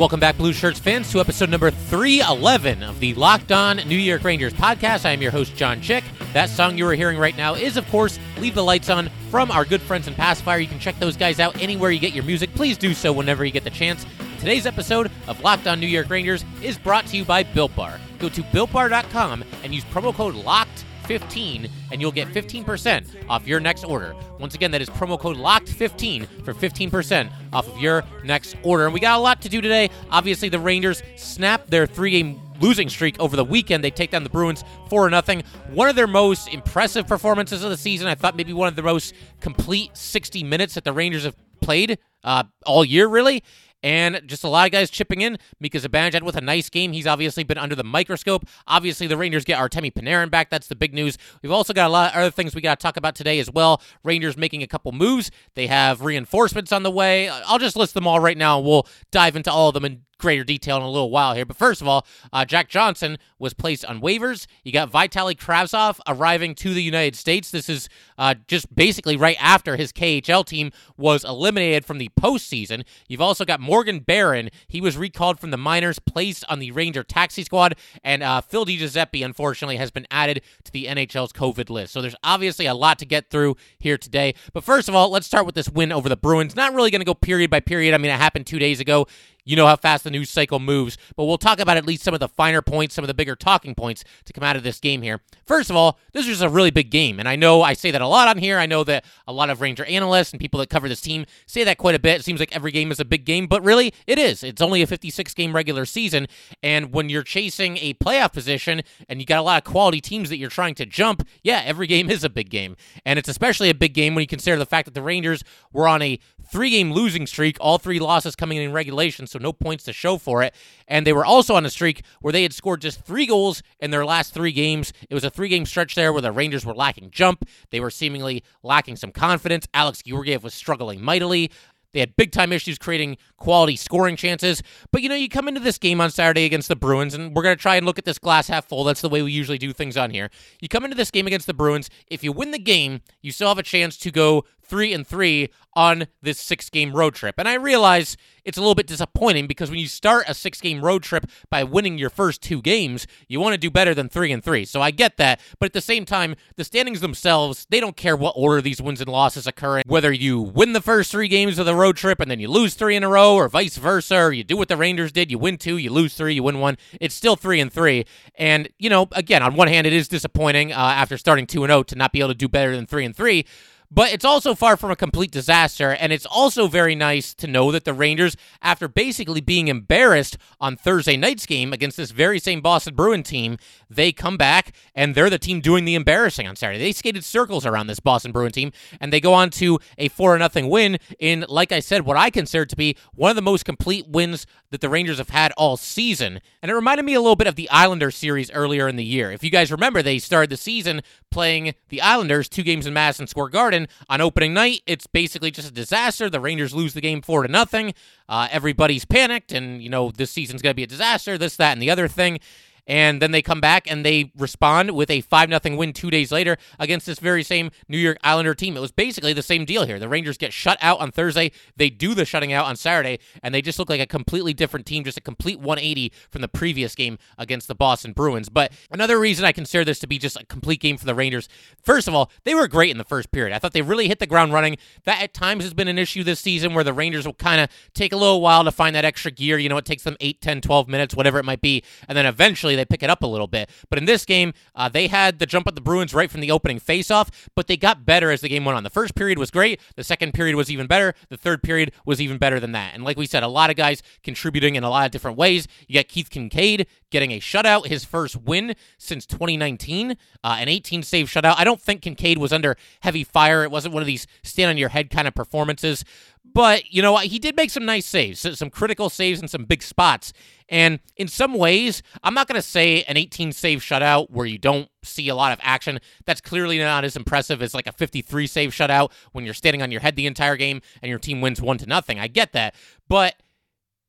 Welcome back, Blue Shirts fans, to episode number 311 of the Locked On New York Rangers podcast. I am your host, John Chick. That song you are hearing right now is, of course, Leave the Lights On from our good friends in Pacifier. You can check those guys out anywhere you get your music. Please do so whenever you get the chance. Today's episode of Locked On New York Rangers is brought to you by Built Bar. Go to BuiltBar.com and use promo code LOCKED 15 and you'll get 15% off your next order. Once again, that is promo code LOCKED15 for 15% off of your next order. And we got a lot to do today. Obviously, the Rangers snapped their three game losing streak over the weekend. They take down the Bruins 4 0. One of their most impressive performances of the season. I thought maybe one of the most complete 60 minutes that the Rangers have played uh, all year, really and just a lot of guys chipping in. Mika Zibanejad with a nice game. He's obviously been under the microscope. Obviously, the Rangers get Artemi Panarin back. That's the big news. We've also got a lot of other things we got to talk about today as well. Rangers making a couple moves. They have reinforcements on the way. I'll just list them all right now, and we'll dive into all of them in greater detail in a little while here. But first of all, uh, Jack Johnson was placed on waivers. You got Vitaly Kravtsov arriving to the United States. This is uh, just basically right after his KHL team was eliminated from the postseason. You've also got Morgan Barron. He was recalled from the minors, placed on the Ranger taxi squad. And uh, Phil DiGiuseppe, unfortunately, has been added to the NHL's COVID list. So there's obviously a lot to get through here today. But first of all, let's start with this win over the Bruins. Not really going to go period by period. I mean, it happened two days ago. You know how fast the news cycle moves, but we'll talk about at least some of the finer points, some of the bigger talking points to come out of this game here. First of all, this is a really big game, and I know I say that a lot on here. I know that a lot of Ranger analysts and people that cover this team say that quite a bit. It seems like every game is a big game, but really, it is. It's only a 56 game regular season, and when you're chasing a playoff position and you got a lot of quality teams that you're trying to jump, yeah, every game is a big game. And it's especially a big game when you consider the fact that the Rangers were on a three game losing streak, all three losses coming in regulation, so no points to show for it. And they were also on a streak where they had scored just three goals in their last three games. It was a three game stretch there where the Rangers were lacking jump. They were seemingly lacking some confidence. Alex Georgiev was struggling mightily. They had big time issues creating quality scoring chances. But you know, you come into this game on Saturday against the Bruins, and we're going to try and look at this glass half full. That's the way we usually do things on here. You come into this game against the Bruins. If you win the game, you still have a chance to go three and three on this six game road trip. And I realize it's a little bit disappointing because when you start a six game road trip by winning your first two games, you want to do better than three and three. So I get that. But at the same time, the standings themselves, they don't care what order these wins and losses occur in. Whether you win the first three games of the road trip and then you lose three in a row, or vice versa, or you do what the Rangers did, you win two, you lose three, you win one. It's still three and three. And, you know, again, on one hand, it is disappointing uh, after starting two and oh to not be able to do better than three and three. But it's also far from a complete disaster, and it's also very nice to know that the Rangers, after basically being embarrassed on Thursday night's game against this very same Boston Bruin team, they come back and they're the team doing the embarrassing on Saturday. They skated circles around this Boston Bruin team, and they go on to a 4 0 win in, like I said, what I consider to be one of the most complete wins that the Rangers have had all season. And it reminded me a little bit of the Islander series earlier in the year. If you guys remember, they started the season playing the Islanders two games in Madison Square Garden on opening night. It's basically just a disaster. The Rangers lose the game four to nothing. Uh, everybody's panicked, and you know this season's going to be a disaster. This, that, and the other thing and then they come back and they respond with a 5 nothing win two days later against this very same New York Islander team. It was basically the same deal here. The Rangers get shut out on Thursday, they do the shutting out on Saturday, and they just look like a completely different team, just a complete 180 from the previous game against the Boston Bruins. But another reason I consider this to be just a complete game for the Rangers, first of all, they were great in the first period. I thought they really hit the ground running. That at times has been an issue this season where the Rangers will kind of take a little while to find that extra gear. You know, it takes them 8, 10, 12 minutes, whatever it might be, and then eventually they pick it up a little bit. But in this game, uh, they had the jump at the Bruins right from the opening faceoff, but they got better as the game went on. The first period was great. The second period was even better. The third period was even better than that. And like we said, a lot of guys contributing in a lot of different ways. You got Keith Kinkaid getting a shutout, his first win since 2019, uh, an 18 save shutout. I don't think Kinkaid was under heavy fire. It wasn't one of these stand on your head kind of performances But, you know, he did make some nice saves, some critical saves in some big spots. And in some ways, I'm not going to say an 18 save shutout where you don't see a lot of action. That's clearly not as impressive as like a 53 save shutout when you're standing on your head the entire game and your team wins 1 to nothing. I get that. But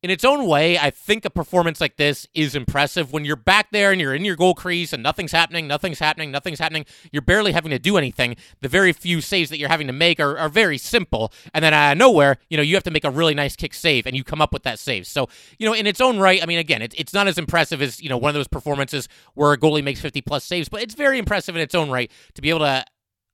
in its own way, I think a performance like this is impressive. When you're back there and you're in your goal crease and nothing's happening, nothing's happening, nothing's happening, you're barely having to do anything. The very few saves that you're having to make are, are very simple. And then out of nowhere, you know, you have to make a really nice kick save and you come up with that save. So, you know, in its own right, I mean, again, it, it's not as impressive as, you know, one of those performances where a goalie makes 50 plus saves, but it's very impressive in its own right to be able to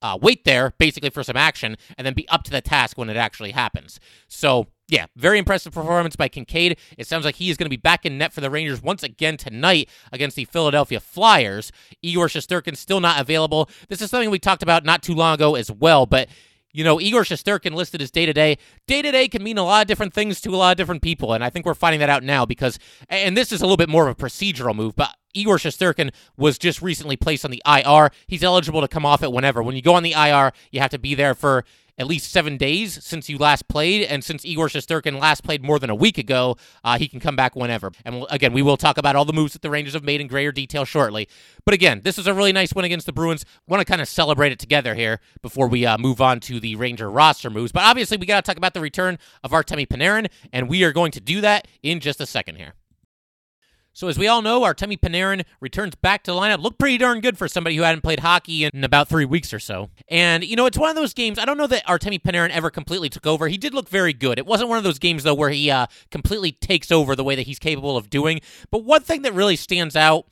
uh, wait there basically for some action and then be up to the task when it actually happens. So, yeah, very impressive performance by Kinkaid. It sounds like he is going to be back in net for the Rangers once again tonight against the Philadelphia Flyers. Igor Shesterkin still not available. This is something we talked about not too long ago as well, but you know, Igor Shesterkin listed as day to day. Day to day can mean a lot of different things to a lot of different people, and I think we're finding that out now because, and this is a little bit more of a procedural move, but Igor Shesterkin was just recently placed on the IR. He's eligible to come off it whenever. When you go on the IR, you have to be there for at least seven days since you last played, and since Igor Shesterkin last played more than a week ago, uh, he can come back whenever. And again, we will talk about all the moves that the Rangers have made in greater detail shortly. But again, this is a really nice win against the Bruins. Want to kind of celebrate it together here before we uh, move on to the Ranger roster moves. But obviously, we got to talk about the return of Artemi Panarin, and we are going to do that in just a second here. So, as we all know, our Artemi Panarin returns back to the lineup. Looked pretty darn good for somebody who hadn't played hockey in about three weeks or so. And, you know, it's one of those games. I don't know that Artemi Panarin ever completely took over. He did look very good. It wasn't one of those games, though, where he uh, completely takes over the way that he's capable of doing. But one thing that really stands out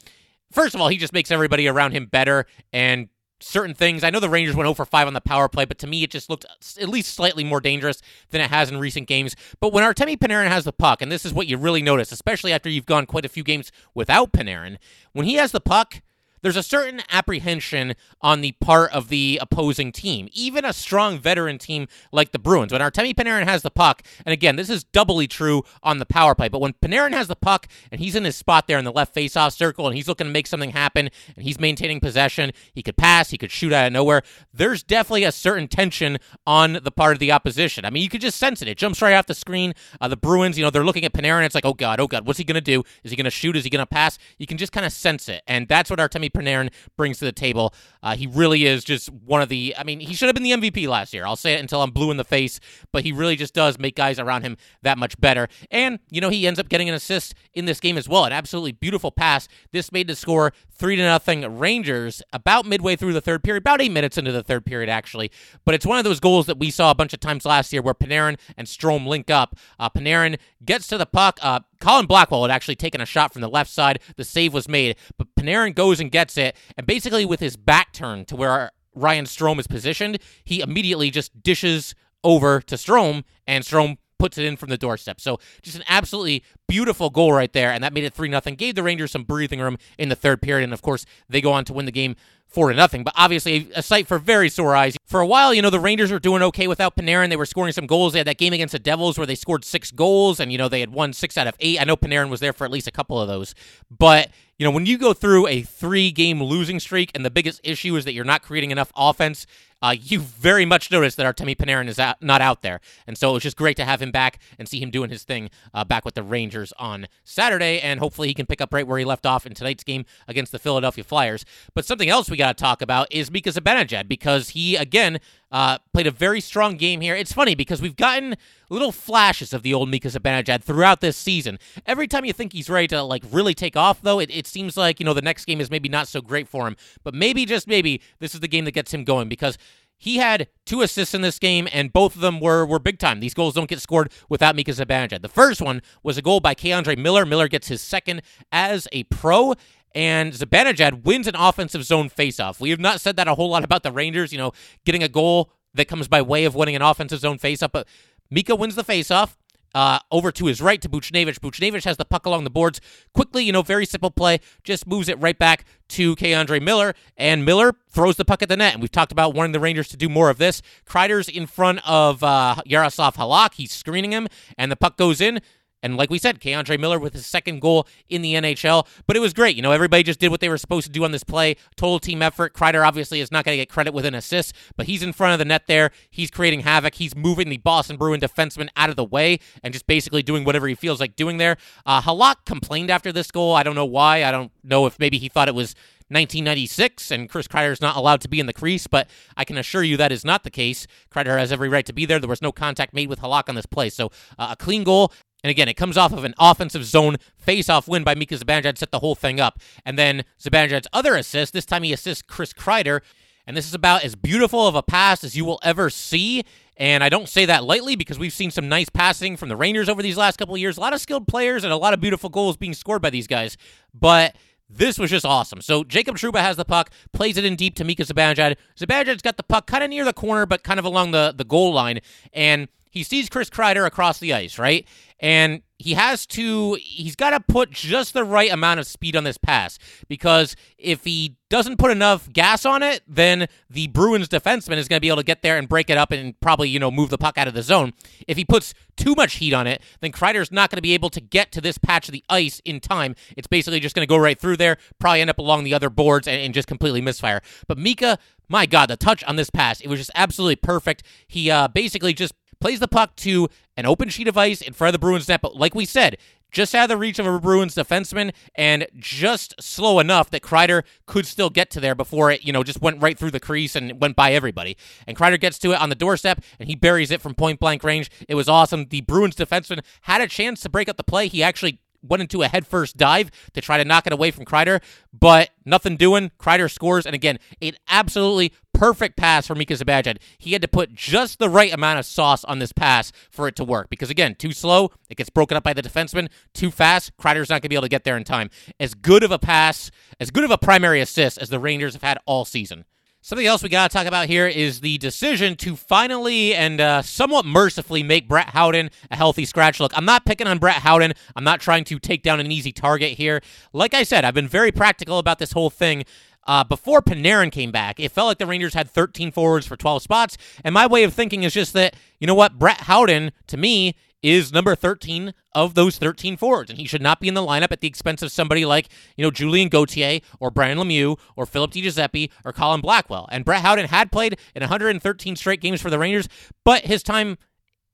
first of all, he just makes everybody around him better and certain things. I know the Rangers went 0 for 5 on the power play, but to me, it just looked at least slightly more dangerous than it has in recent games. But when Artemi Panarin has the puck, and this is what you really notice, especially after you've gone quite a few games without Panarin, when he has the puck, there's a certain apprehension on the part of the opposing team, even a strong veteran team like the Bruins. When Artemi Panarin has the puck, and again, this is doubly true on the power play, but when Panarin has the puck and he's in his spot there in the left faceoff circle and he's looking to make something happen and he's maintaining possession, he could pass, he could shoot out of nowhere. There's definitely a certain tension on the part of the opposition. I mean, you could just sense it. It jumps right off the screen. Uh, the Bruins, you know, they're looking at Panarin. It's like, oh God, oh God, what's he going to do? Is he going to shoot? Is he going to pass? You can just kind of sense it. And that's what Artemi Panarin brings to the table. Uh, he really is just one of the. I mean, he should have been the MVP last year. I'll say it until I'm blue in the face, but he really just does make guys around him that much better. And you know, he ends up getting an assist in this game as well. An absolutely beautiful pass. This made the score three to nothing Rangers about midway through the third period, about eight minutes into the third period actually. But it's one of those goals that we saw a bunch of times last year where Panarin and Strome link up. Uh, Panarin gets to the puck. Uh, Colin Blackwell had actually taken a shot from the left side. The save was made, but Panarin goes and gets it, and basically with his back turned to where Ryan Strome is positioned, he immediately just dishes over to Strome, and Strome puts it in from the doorstep. So just an absolutely beautiful goal right there, and that made it three nothing. Gave the Rangers some breathing room in the third period, and of course they go on to win the game four to nothing. But obviously a sight for very sore eyes. For a while, you know, the Rangers were doing okay without Panarin. They were scoring some goals. They had that game against the Devils where they scored six goals, and you know they had won six out of eight. I know Panarin was there for at least a couple of those, but you know, when you go through a three game losing streak and the biggest issue is that you're not creating enough offense, uh, you very much notice that Artemi Panarin is out, not out there. And so it was just great to have him back and see him doing his thing uh, back with the Rangers on Saturday. And hopefully he can pick up right where he left off in tonight's game against the Philadelphia Flyers. But something else we got to talk about is Mika Zibanejad because he, again, uh, played a very strong game here. It's funny because we've gotten little flashes of the old Mika Zibanejad throughout this season. Every time you think he's ready to like really take off, though, it, it seems like you know the next game is maybe not so great for him. But maybe just maybe this is the game that gets him going because he had two assists in this game, and both of them were were big time. These goals don't get scored without Mika Zibanejad. The first one was a goal by K'Andre Miller. Miller gets his second as a pro, and Zibanejad wins an offensive zone faceoff. We have not said that a whole lot about the Rangers, you know, getting a goal that comes by way of winning an offensive zone faceoff, but Mika wins the faceoff. Uh, over to his right to Buchnevich. Buchnevich has the puck along the boards quickly, you know, very simple play, just moves it right back to K'Andre Miller, and Miller throws the puck at the net. And we've talked about wanting the Rangers to do more of this. Kreider's in front of uh, Yaroslav Halak. He's screening him, and the puck goes in And like we said, K'Andre Miller with his second goal in the NHL. But it was great. You know, everybody just did what they were supposed to do on this play. Total team effort. Kreider obviously is not going to get credit with an assist, but he's in front of the net there. He's creating havoc. He's moving the Boston Bruin defenseman out of the way and just basically doing whatever he feels like doing there. Uh, Halak complained after this goal. I don't know why. I don't know if maybe he thought it was 1996 and Chris Kreider is not allowed to be in the crease, but I can assure you that is not the case. Kreider has every right to be there. There was no contact made with Halak on this play. So uh, a clean goal. And again, it comes off of an offensive zone face-off win by Mika Zibanejad, set the whole thing up. And then Zibanejad's other assist, this time he assists Chris Kreider. And this is about as beautiful of a pass as you will ever see. And I don't say that lightly because we've seen some nice passing from the Rangers over these last couple of years. A lot of skilled players and a lot of beautiful goals being scored by these guys. But this was just awesome. So Jacob Trouba has the puck, plays it in deep to Mika Zibanejad. Zibanejad's got the puck kind of near the corner, but kind of along the, the goal line. And he sees Chris Kreider across the ice, right? And he has to he's got to put just the right amount of speed on this pass because if he doesn't put enough gas on it then the bruins defenseman is going to be able to get there and break it up and probably you know move the puck out of the zone. If he puts too much heat on it then kreider's not going to be able to get to this patch of the ice in time. It's basically just going to go right through there probably end up along the other boards and, and just completely misfire. But mika my god the touch on this pass it was just absolutely perfect. He uh, basically just plays the puck to an open sheet of ice in front of the Bruins net. But like we said, just out of the reach of a Bruins defenseman and just slow enough that Kreider could still get to there before it, you know, just went right through the crease and went by everybody. And Kreider gets to it on the doorstep and he buries it from point blank range. It was awesome. The Bruins defenseman had a chance to break up the play. He actually went into a headfirst dive to try to knock it away from Kreider, but nothing doing. Kreider scores, and again, an absolutely perfect pass for Mika Zibanejad. He had to put just the right amount of sauce on this pass for it to work. Because again, too slow, it gets broken up by the defenseman. Too fast, Kreider's not going to be able to get there in time. As good of a pass, as good of a primary assist as the Rangers have had all season. Something else we got to talk about here is the decision to finally and uh, somewhat mercifully make Brett Howden a healthy scratch. Look, I'm not picking on Brett Howden. I'm not trying to take down an easy target here. Like I said, I've been very practical about this whole thing. Uh, before Panarin came back, it felt like the Rangers had 13 forwards for 12 spots. And my way of thinking is just that, you know what, Brett Howden, to me, is number 13 of those 13 forwards, and he should not be in the lineup at the expense of somebody like, you know, Julien Gauthier or Brian Lemieux or Philip DiGiuseppe or Colin Blackwell. And Brett Howden had played in 113 straight games for the Rangers, but his time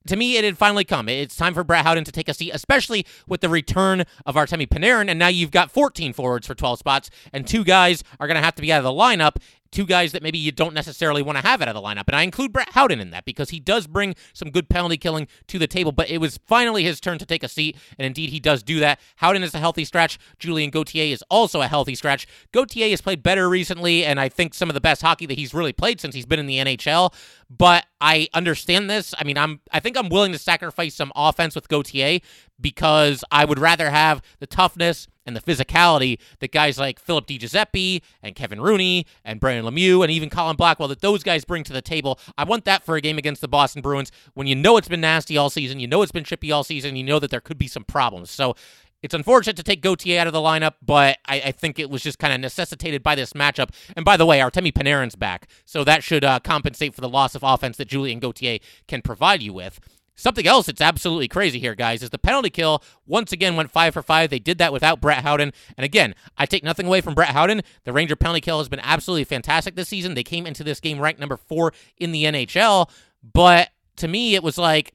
to me, it had finally come. It's time for Brett Howden to take a seat, especially with the return of Artemi Panarin. And now you've got 14 forwards for 12 spots, and two guys are going to have to be out of the lineup two guys that maybe you don't necessarily want to have out of the lineup. And I include Brett Howden in that because he does bring some good penalty killing to the table. But it was finally his turn to take a seat, and indeed he does do that. Howden is a healthy scratch. Julien Gauthier is also a healthy scratch. Gauthier has played better recently, and I think some of the best hockey that he's really played since he's been in the NHL. But I understand this. I mean, I'm I think I'm willing to sacrifice some offense with Gauthier because I would rather have the toughness and the physicality that guys like Philip DiGiuseppe and Kevin Rooney and Brendan Lemieux and even Colin Blackwell that those guys bring to the table. I want that for a game against the Boston Bruins when you know it's been nasty all season, you know it's been chippy all season, you know that there could be some problems. So it's unfortunate to take Gauthier out of the lineup, but I, I think it was just kind of necessitated by this matchup. And by the way, Artemi Panarin's back, so that should uh, compensate for the loss of offense that Julien Gauthier can provide you with. Something else that's absolutely crazy here, guys, is the penalty kill once again went five for five. They did that without Brett Howden. And again, I take nothing away from Brett Howden. The Ranger penalty kill has been absolutely fantastic this season. They came into this game ranked number four in the NHL. But to me, it was like,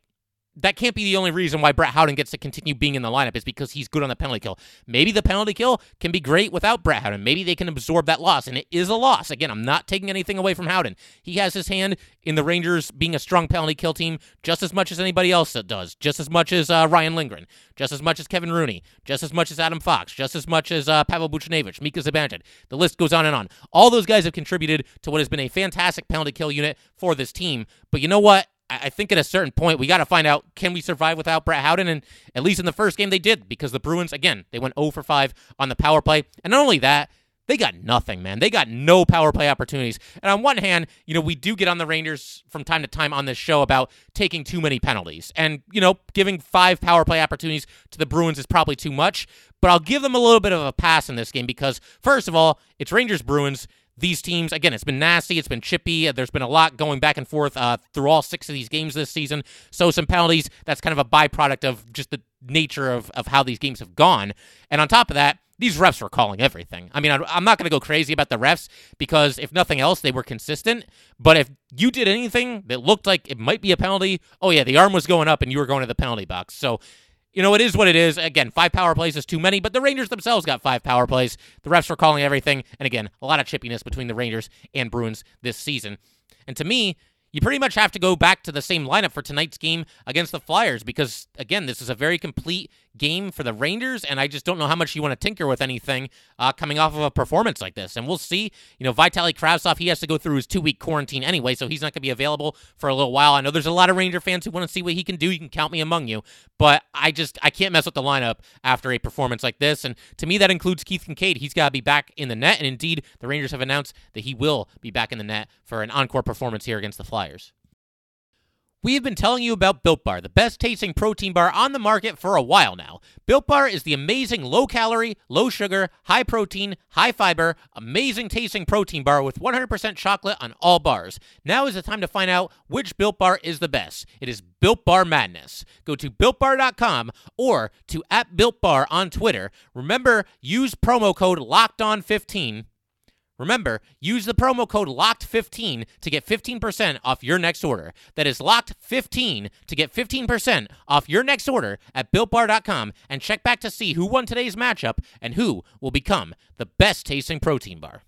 that can't be the only reason why Brett Howden gets to continue being in the lineup is because he's good on the penalty kill. Maybe the penalty kill can be great without Brett Howden. Maybe they can absorb that loss, and it is a loss. Again, I'm not taking anything away from Howden. He has his hand in the Rangers being a strong penalty kill team just as much as anybody else does, just as much as uh, Ryan Lindgren, just as much as Kevin Rooney, just as much as Adam Fox, just as much as uh, Pavel Buchnevich, Mika Zibanejad. The list goes on and on. All those guys have contributed to what has been a fantastic penalty kill unit for this team. But you know what? I think at a certain point we got to find out can we survive without Brett Howden, and at least in the first game they did because the Bruins again they went 0 for 5 on the power play, and not only that they got nothing, man. They got no power play opportunities. And on one hand, you know, we do get on the Rangers from time to time on this show about taking too many penalties. And, you know, giving five power play opportunities to the Bruins is probably too much. But I'll give them a little bit of a pass in this game because, first of all, it's Rangers Bruins these teams, again, it's been nasty, it's been chippy. There's been a lot going back and forth uh, through all six of these games this season. So some penalties, that's kind of a byproduct of just the nature of, of how these games have gone. And on top of that, these refs were calling everything. I mean, I'm not going to go crazy about the refs because if nothing else, they were consistent. But if you did anything that looked like it might be a penalty, oh yeah, the arm was going up and you were going to the penalty box. So you know, it is what it is. Again, five power plays is too many, but the Rangers themselves got five power plays. The refs were calling everything. And again, a lot of chippiness between the Rangers and Bruins this season. And to me, you pretty much have to go back to the same lineup for tonight's game against the Flyers because, again, this is a very complete game for the Rangers, and I just don't know how much you want to tinker with anything uh, coming off of a performance like this. And we'll see. You know, Vitaly Kravtsov, he has to go through his two week quarantine anyway, so he's not going to be available for a little while. I know there's a lot of Ranger fans who want to see what he can do. You can count me among you, but I just I can't mess with the lineup after a performance like this. And to me, that includes Keith Kinkaid. He's got to be back in the net, and indeed, the Rangers have announced that he will be back in the net for an encore performance here against the Flyers. We have been telling you about Built Bar, the best tasting protein bar on the market for a while now. Built Bar is the amazing low calorie, low sugar, high protein, high fiber, amazing tasting protein bar with 100% chocolate on all bars. Now is the time to find out which Built Bar is the best. It is Built Bar Madness. Go to builtbar.com or to at Built Bar on Twitter. Remember, use promo code LOCKED ON 15 Remember, use the promo code LOCKED15 to get 15% off your next order. That is LOCKED15 to get 15% off your next order at BuiltBar.com and check back to see who won today's matchup and who will become the best tasting protein bar.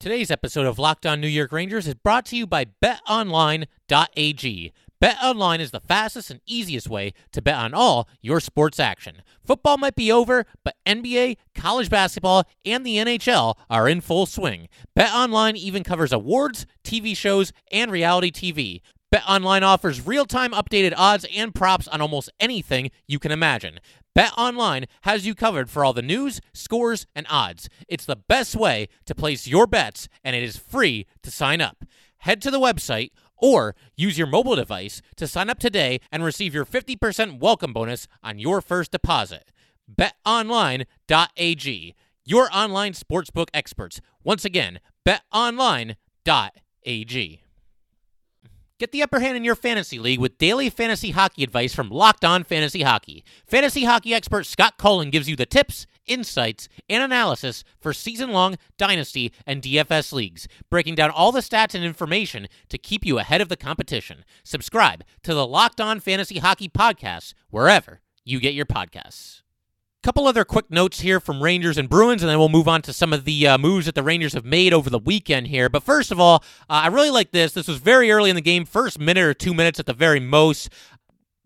Today's episode of Locked On New York Rangers is brought to you by BetOnline.ag. BetOnline is the fastest and easiest way to bet on all your sports action. Football might be over, but NBA, college basketball, and the NHL are in full swing. BetOnline even covers awards, TV shows, and reality TV. BetOnline offers real-time updated odds and props on almost anything you can imagine. BetOnline has you covered for all the news, scores, and odds. It's the best way to place your bets, and it is free to sign up. Head to the website or use your mobile device to sign up today and receive your 50% welcome bonus on your first deposit. BetOnline.ag, your online sportsbook experts. Once again, betonline.ag. Get the upper hand in your fantasy league with daily fantasy hockey advice from Locked On Fantasy Hockey. Fantasy hockey expert Scott Cullen gives you the tips, insights, and analysis for season long dynasty and DFS leagues, breaking down all the stats and information to keep you ahead of the competition. Subscribe to the Locked On Fantasy Hockey podcast wherever you get your podcasts. Couple other quick notes here from Rangers and Bruins, and then we'll move on to some of the uh, moves that the Rangers have made over the weekend here. But first of all, uh, I really like this. This was very early in the game, first minute or two minutes at the very most.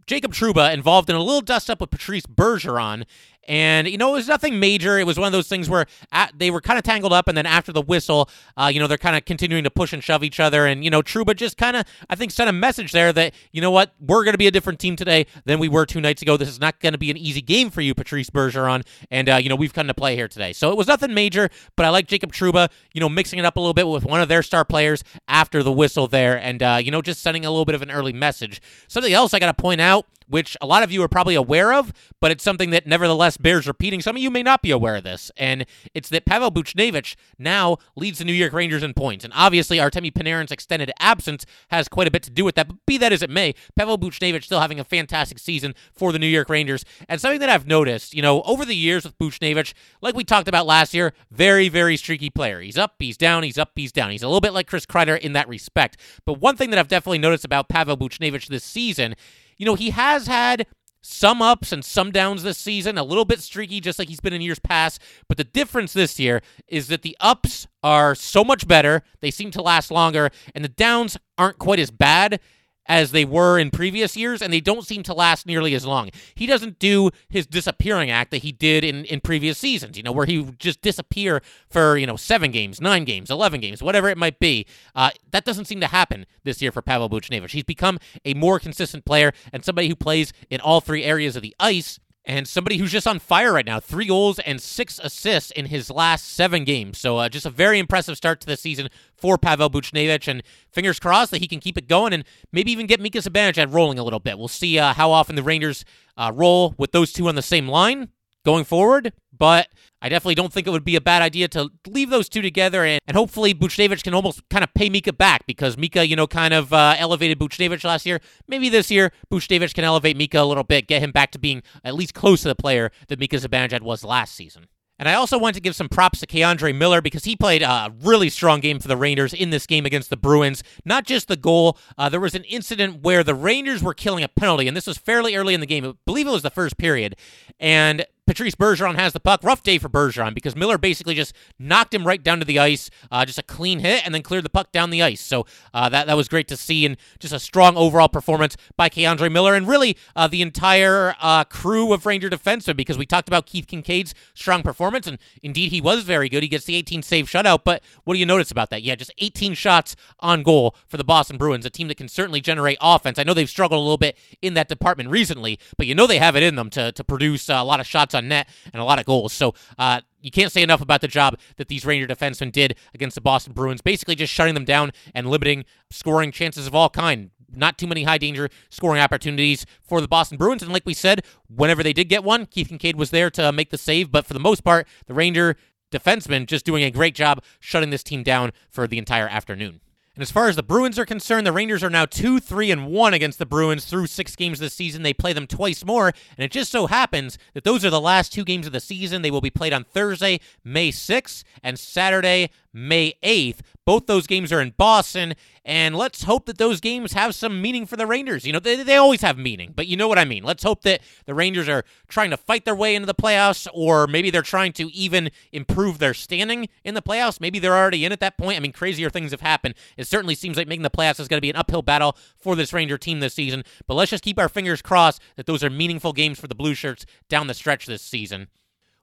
Jacob Trouba involved in a little dust up with Patrice Bergeron, and, you know, it was nothing major. It was one of those things where at, they were kind of tangled up, and then after the whistle, uh, you know, they're kind of continuing to push and shove each other. And, you know, Trouba just kind of, I think, sent a message there that, you know what, we're going to be a different team today than we were two nights ago. This is not going to be an easy game for you, Patrice Bergeron. And, uh, you know, we've come to play here today. So it was nothing major, but I like Jacob Trouba, you know, mixing it up a little bit with one of their star players after the whistle there and, uh, you know, just sending a little bit of an early message. Something else I got to point out which a lot of you are probably aware of, but it's something that nevertheless bears repeating. Some of you may not be aware of this, and it's that Pavel Buchnevich now leads the New York Rangers in points. And obviously, Artemi Panarin's extended absence has quite a bit to do with that, but be that as it may, Pavel Buchnevich still having a fantastic season for the New York Rangers. And something that I've noticed, you know, over the years with Buchnevich, like we talked about last year, very, very streaky player. He's up, he's down, he's up, he's down. He's a little bit like Chris Kreider in that respect. But one thing that I've definitely noticed about Pavel Buchnevich this season you know, he has had some ups and some downs this season, a little bit streaky, just like he's been in years past. But the difference this year is that the ups are so much better, they seem to last longer, and the downs aren't quite as bad as they were in previous years, and they don't seem to last nearly as long. He doesn't do his disappearing act that he did in, in previous seasons, you know, where he would just disappear for, you know, seven games, nine games, 11 games, whatever it might be. Uh, that doesn't seem to happen this year for Pavel Buchnevich. He's become a more consistent player and somebody who plays in all three areas of the ice and somebody who's just on fire right now. Three goals and six assists in his last seven games. So uh, just a very impressive start to the season for Pavel Buchnevich. And fingers crossed that he can keep it going and maybe even get Mika Zibanejad rolling a little bit. We'll see uh, how often the Rangers uh, roll with those two on the same line going forward, but I definitely don't think it would be a bad idea to leave those two together and, and hopefully Buchnevich can almost kind of pay Mika back because Mika, you know, kind of uh, elevated Buchnevich last year. Maybe this year Buchnevich can elevate Mika a little bit, get him back to being at least close to the player that Mika Zibanejad was last season. And I also want to give some props to K'Andre Miller because he played a really strong game for the Rangers in this game against the Bruins. Not just the goal, uh, there was an incident where the Rangers were killing a penalty, and this was fairly early in the game. I believe it was the first period. And Patrice Bergeron has the puck. Rough day for Bergeron because Miller basically just knocked him right down to the ice, uh, just a clean hit, and then cleared the puck down the ice. So uh, that that was great to see, and just a strong overall performance by K'Andre Miller, and really uh, the entire uh, crew of Ranger defensemen. Because we talked about Keith Kinkaid's strong performance, and indeed he was very good. He gets the 18 save shutout. But what do you notice about that? Yeah, just 18 shots on goal for the Boston Bruins, a team that can certainly generate offense. I know they've struggled a little bit in that department recently, but you know they have it in them to to produce uh, a lot of shots on net and a lot of goals. So uh, you can't say enough about the job that these Ranger defensemen did against the Boston Bruins, basically just shutting them down and limiting scoring chances of all kind. Not too many high danger scoring opportunities for the Boston Bruins. And like we said, whenever they did get one, Keith Kinkaid was there to make the save. But for the most part, the Ranger defensemen just doing a great job shutting this team down for the entire afternoon. And as far as the Bruins are concerned, the Rangers are now 2 3 and 1 against the Bruins through six games this season. They play them twice more, and it just so happens that those are the last two games of the season. They will be played on Thursday, May 6th, and Saturday, May 8th. Both those games are in Boston, and let's hope that those games have some meaning for the Rangers. You know, they, they always have meaning, but you know what I mean. Let's hope that the Rangers are trying to fight their way into the playoffs, or maybe they're trying to even improve their standing in the playoffs. Maybe they're already in at that point. I mean, crazier things have happened. It certainly seems like making the playoffs is going to be an uphill battle for this Ranger team this season, but let's just keep our fingers crossed that those are meaningful games for the Blue Shirts down the stretch this season.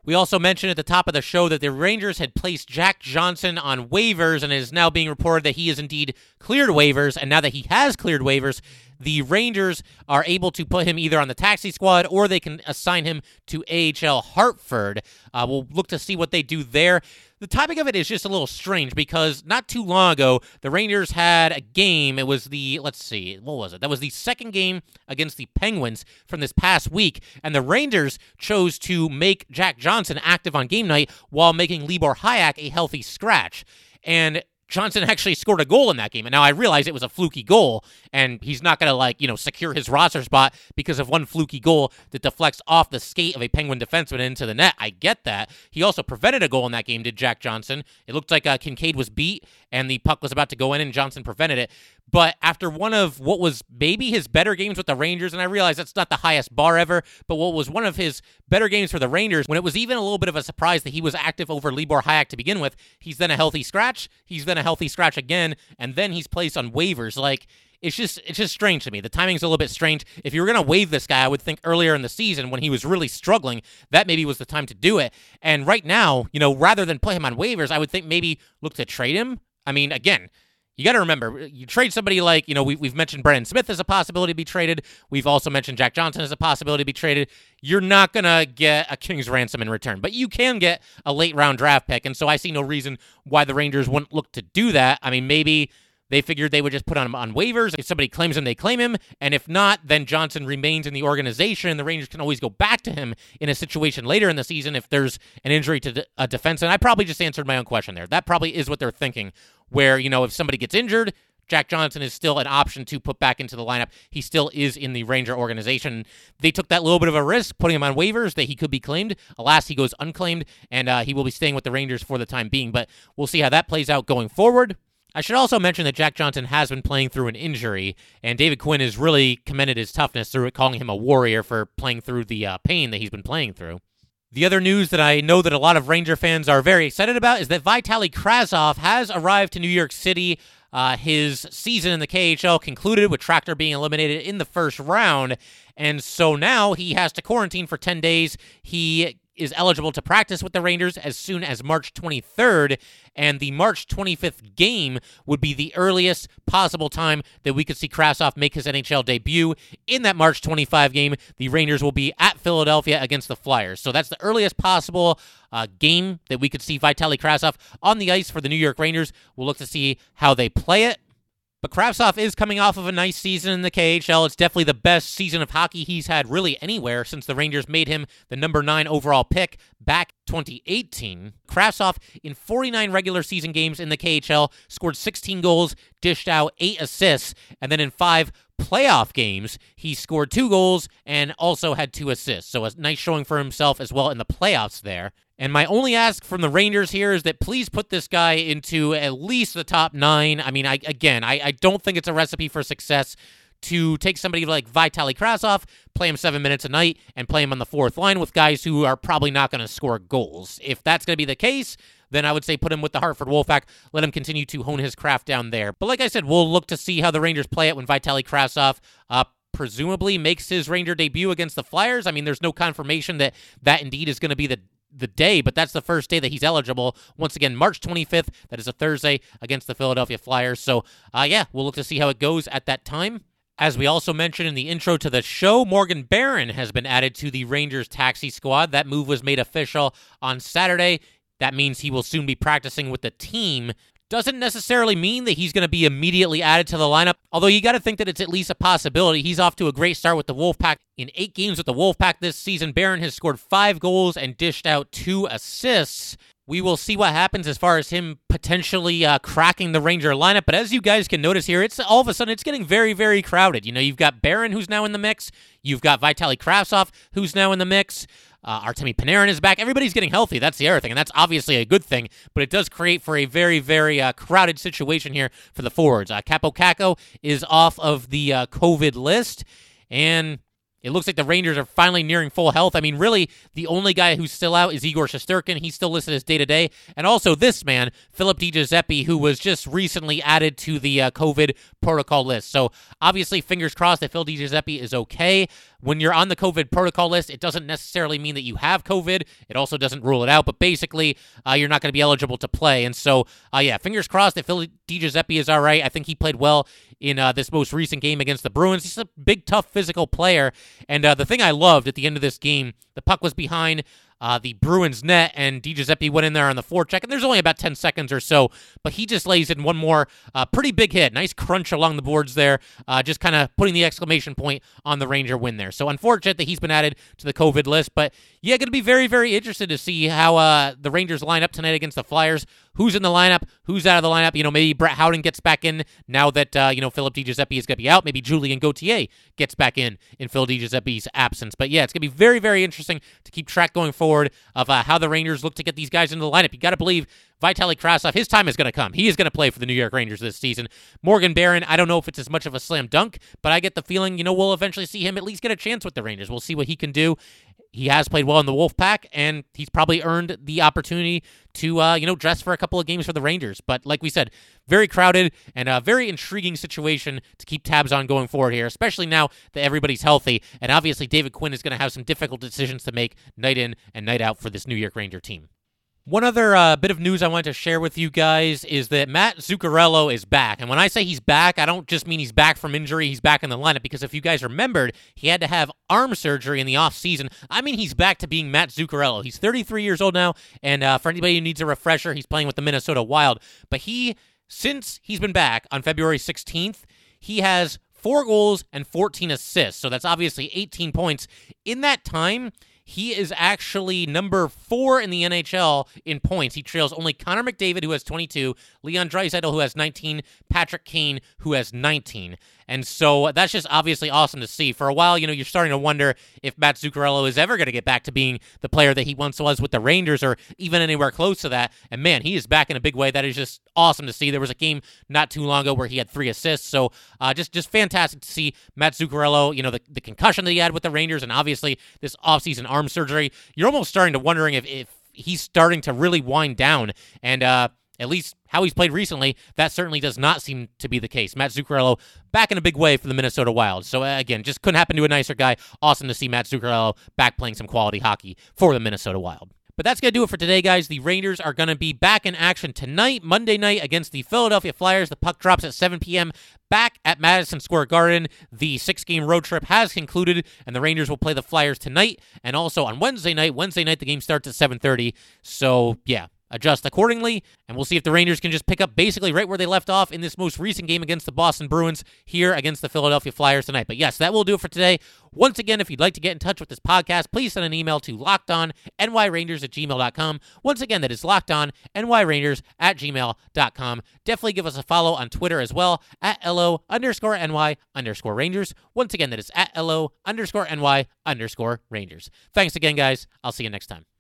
We also mentioned at the top of the show that the Rangers had placed Jack Johnson on waivers, and it is now being reported that he is indeed cleared waivers. And now that he has cleared waivers, the Rangers are able to put him either on the taxi squad or they can assign him to AHL Hartford. Uh, we'll look to see what they do there the topic of it is just a little strange because not too long ago, the Rangers had a game. It was the, let's see, what was it? That was the second game against the Penguins from this past week. And the Rangers chose to make Jack Johnson active on game night while making Libor Hajek a healthy scratch. And Johnson actually scored a goal in that game. And now I realize it was a fluky goal, and he's not going to, like, you know, secure his roster spot because of one fluky goal that deflects off the skate of a Penguin defenseman into the net. I get that. He also prevented a goal in that game, did Jack Johnson. It looked like uh, Kinkaid was beat, and the puck was about to go in, and Johnson prevented it. But after one of what was maybe his better games with the Rangers, and I realize that's not the highest bar ever, but what was one of his better games for the Rangers, when it was even a little bit of a surprise that he was active over Libor Hajek to begin with, he's then a healthy scratch, he's then a healthy scratch again, and then he's placed on waivers. Like, it's just it's just strange to me. The timing's a little bit strange. If you were gonna waive this guy, I would think earlier in the season when he was really struggling, that maybe was the time to do it. And right now, you know, rather than play him on waivers, I would think maybe look to trade him. I mean, again, you got to remember, you trade somebody like, you know, we, we've mentioned Brendan Smith as a possibility to be traded. We've also mentioned Jack Johnson as a possibility to be traded. You're not going to get a king's ransom in return, but you can get a late round draft pick. And so I see no reason why the Rangers wouldn't look to do that. I mean, maybe they figured they would just put him on waivers. If somebody claims him, they claim him. And if not, then Johnson remains in the organization, and the Rangers can always go back to him in a situation later in the season if there's an injury to a defense. And I probably just answered my own question there. That probably is what they're thinking, where, you know, if somebody gets injured, Jack Johnson is still an option to put back into the lineup. He still is in the Ranger organization. They took that little bit of a risk putting him on waivers that he could be claimed. Alas, he goes unclaimed, and uh, he will be staying with the Rangers for the time being. But we'll see how that plays out going forward. I should also mention that Jack Johnson has been playing through an injury, and David Quinn has really commended his toughness through it, calling him a warrior for playing through the uh, pain that he's been playing through. The other news that I know that a lot of Ranger fans are very excited about is that Vitaly Kravtsov has arrived to New York City uh, his season in the KHL concluded with Tractor being eliminated in the first round. And so now he has to quarantine for 10 days. He is eligible to practice with the Rangers as soon as March 23rd, and the March 25th game would be the earliest possible time that we could see Kravtsov make his NHL debut. In that March 25 game, the Rangers will be at Philadelphia against the Flyers. So that's the earliest possible uh, game that we could see Vitaly Kravtsov on the ice for the New York Rangers. We'll look to see how they play it. But Kravtsov is coming off of a nice season in the KHL. It's definitely the best season of hockey he's had really anywhere since the Rangers made him the number nine overall pick back 2018. Kravtsov, in 49 regular season games in the KHL, scored 16 goals, dished out eight assists, and then in five playoff games, he scored two goals and also had two assists. So a nice showing for himself as well in the playoffs there. And my only ask from the Rangers here is that please put this guy into at least the top nine. I mean, I again, I, I don't think it's a recipe for success to take somebody like Vitaly Kravtsov, play him seven minutes a night, and play him on the fourth line with guys who are probably not going to score goals. If that's going to be the case, then I would say put him with the Hartford Wolfpack. Let him continue to hone his craft down there. But like I said, we'll look to see how the Rangers play it when Vitaly Kravtsov uh, presumably makes his Ranger debut against the Flyers. I mean, there's no confirmation that that indeed is going to be the the day, but that's the first day that he's eligible. Once again, March 25th. That is a Thursday against the Philadelphia Flyers. So, uh, yeah, we'll look to see how it goes at that time. As we also mentioned in the intro to the show, Morgan Barron has been added to the Rangers taxi squad. That move was made official on Saturday. That means he will soon be practicing with the team doesn't necessarily mean that he's going to be immediately added to the lineup, although you got to think that it's at least a possibility. He's off to a great start with the Wolfpack. In eight games with the Wolfpack this season, Barron has scored five goals and dished out two assists. We will see what happens as far as him potentially uh, cracking the Ranger lineup. But as you guys can notice here, it's all of a sudden it's getting very, very crowded. You know, you've got Barron who's now in the mix. You've got Vitaly Kravtsov who's now in the mix. Uh, Artemi Panarin is back. Everybody's getting healthy. That's the other thing, and that's obviously a good thing. But it does create for a very, very uh, crowded situation here for the forwards. Uh, Kaapo Kakko is off of the uh, COVID list, and it looks like the Rangers are finally nearing full health. I mean, really, the only guy who's still out is Igor Shesterkin. He's still listed as day to day. And also this man, Philip DiGiuseppe, who was just recently added to the uh, COVID protocol list. So obviously, fingers crossed that Phil DiGiuseppe is okay. When you're on the COVID protocol list, it doesn't necessarily mean that you have COVID. It also doesn't rule it out, but basically, uh, you're not going to be eligible to play. And so, uh, yeah, fingers crossed that Phil DiGiuseppe is all right. I think he played well in uh, this most recent game against the Bruins. He's a big, tough, physical player. And uh, the thing I loved at the end of this game, the puck was behind uh, the Bruins net, and DiGiuseppe went in there on the forecheck, and there's only about 10 seconds or so, but he just lays in one more uh, pretty big hit. Nice crunch along the boards there, uh, just kind of putting the exclamation point on the Ranger win there. So unfortunate that he's been added to the COVID list, but yeah, going to be very, very interested to see how uh, the Rangers line up tonight against the Flyers. Who's in the lineup? Who's out of the lineup? You know, maybe Brett Howden gets back in now that, uh, you know, Philip DiGiuseppe is going to be out. Maybe Julien Gauthier gets back in in Phil DiGiuseppe's absence. But yeah, it's going to be very, very interesting to keep track going forward of uh, how the Rangers look to get these guys into the lineup. You got to believe Vitaly Kravtsov, his time is going to come. He is going to play for the New York Rangers this season. Morgan Barron, I don't know if it's as much of a slam dunk, but I get the feeling, you know, we'll eventually see him at least get a chance with the Rangers. We'll see what he can do. He has played well in the Wolf Pack, and he's probably earned the opportunity to, uh, you know, dress for a couple of games for the Rangers. But like we said, very crowded and a very intriguing situation to keep tabs on going forward here, especially now that everybody's healthy. And obviously, David Quinn is going to have some difficult decisions to make night in and night out for this New York Ranger team. One other uh, bit of news I wanted to share with you guys is that Matt Zuccarello is back. And when I say he's back, I don't just mean he's back from injury, he's back in the lineup, because if you guys remembered, he had to have arm surgery in the offseason. I mean, he's back to being Matt Zuccarello. He's 33 years old now, and uh, for anybody who needs a refresher, he's playing with the Minnesota Wild. But he, since he's been back on February 16th, he has four goals and 14 assists. So that's obviously 18 points. In that time, he is actually number four in the NHL in points. He trails only Connor McDavid, who has 22, Leon Draisaitl, who has 19, Patrick Kane, who has 19. And so that's just obviously awesome to see. For a while, you know, you're starting to wonder if Matt Zuccarello is ever going to get back to being the player that he once was with the Rangers or even anywhere close to that. And man, he is back in a big way. That is just awesome to see. There was a game not too long ago where he had three assists. So uh, just just fantastic to see Matt Zuccarello, you know, the, the concussion that he had with the Rangers and obviously this offseason arm surgery. You're almost starting to wondering if, if he's starting to really wind down. And, uh, at least how he's played recently, that certainly does not seem to be the case. Matt Zuccarello back in a big way for the Minnesota Wild. So uh, again, just couldn't happen to a nicer guy. Awesome to see Matt Zuccarello back playing some quality hockey for the Minnesota Wild. But that's going to do it for today, guys. The Rangers are going to be back in action tonight, Monday night, against the Philadelphia Flyers. The puck drops at 7 p.m. back at Madison Square Garden. The six game road trip has concluded, and the Rangers will play the Flyers tonight and also on Wednesday night. Wednesday night, the game starts at 7.30. So, yeah, adjust accordingly. And we'll see if the Rangers can just pick up basically right where they left off in this most recent game against the Boston Bruins here against the Philadelphia Flyers tonight. But yes, that will do it for today. Once again, if you'd like to get in touch with this podcast, please send an email to lockedonnyrangers at gmail.com. Once again, that is lockedonnyrangers at gmail.com. Definitely give us a follow on Twitter as well at LO underscore NY underscore Rangers. Once again, that is at LO underscore NY underscore Rangers. Thanks again, guys. I'll see you next time.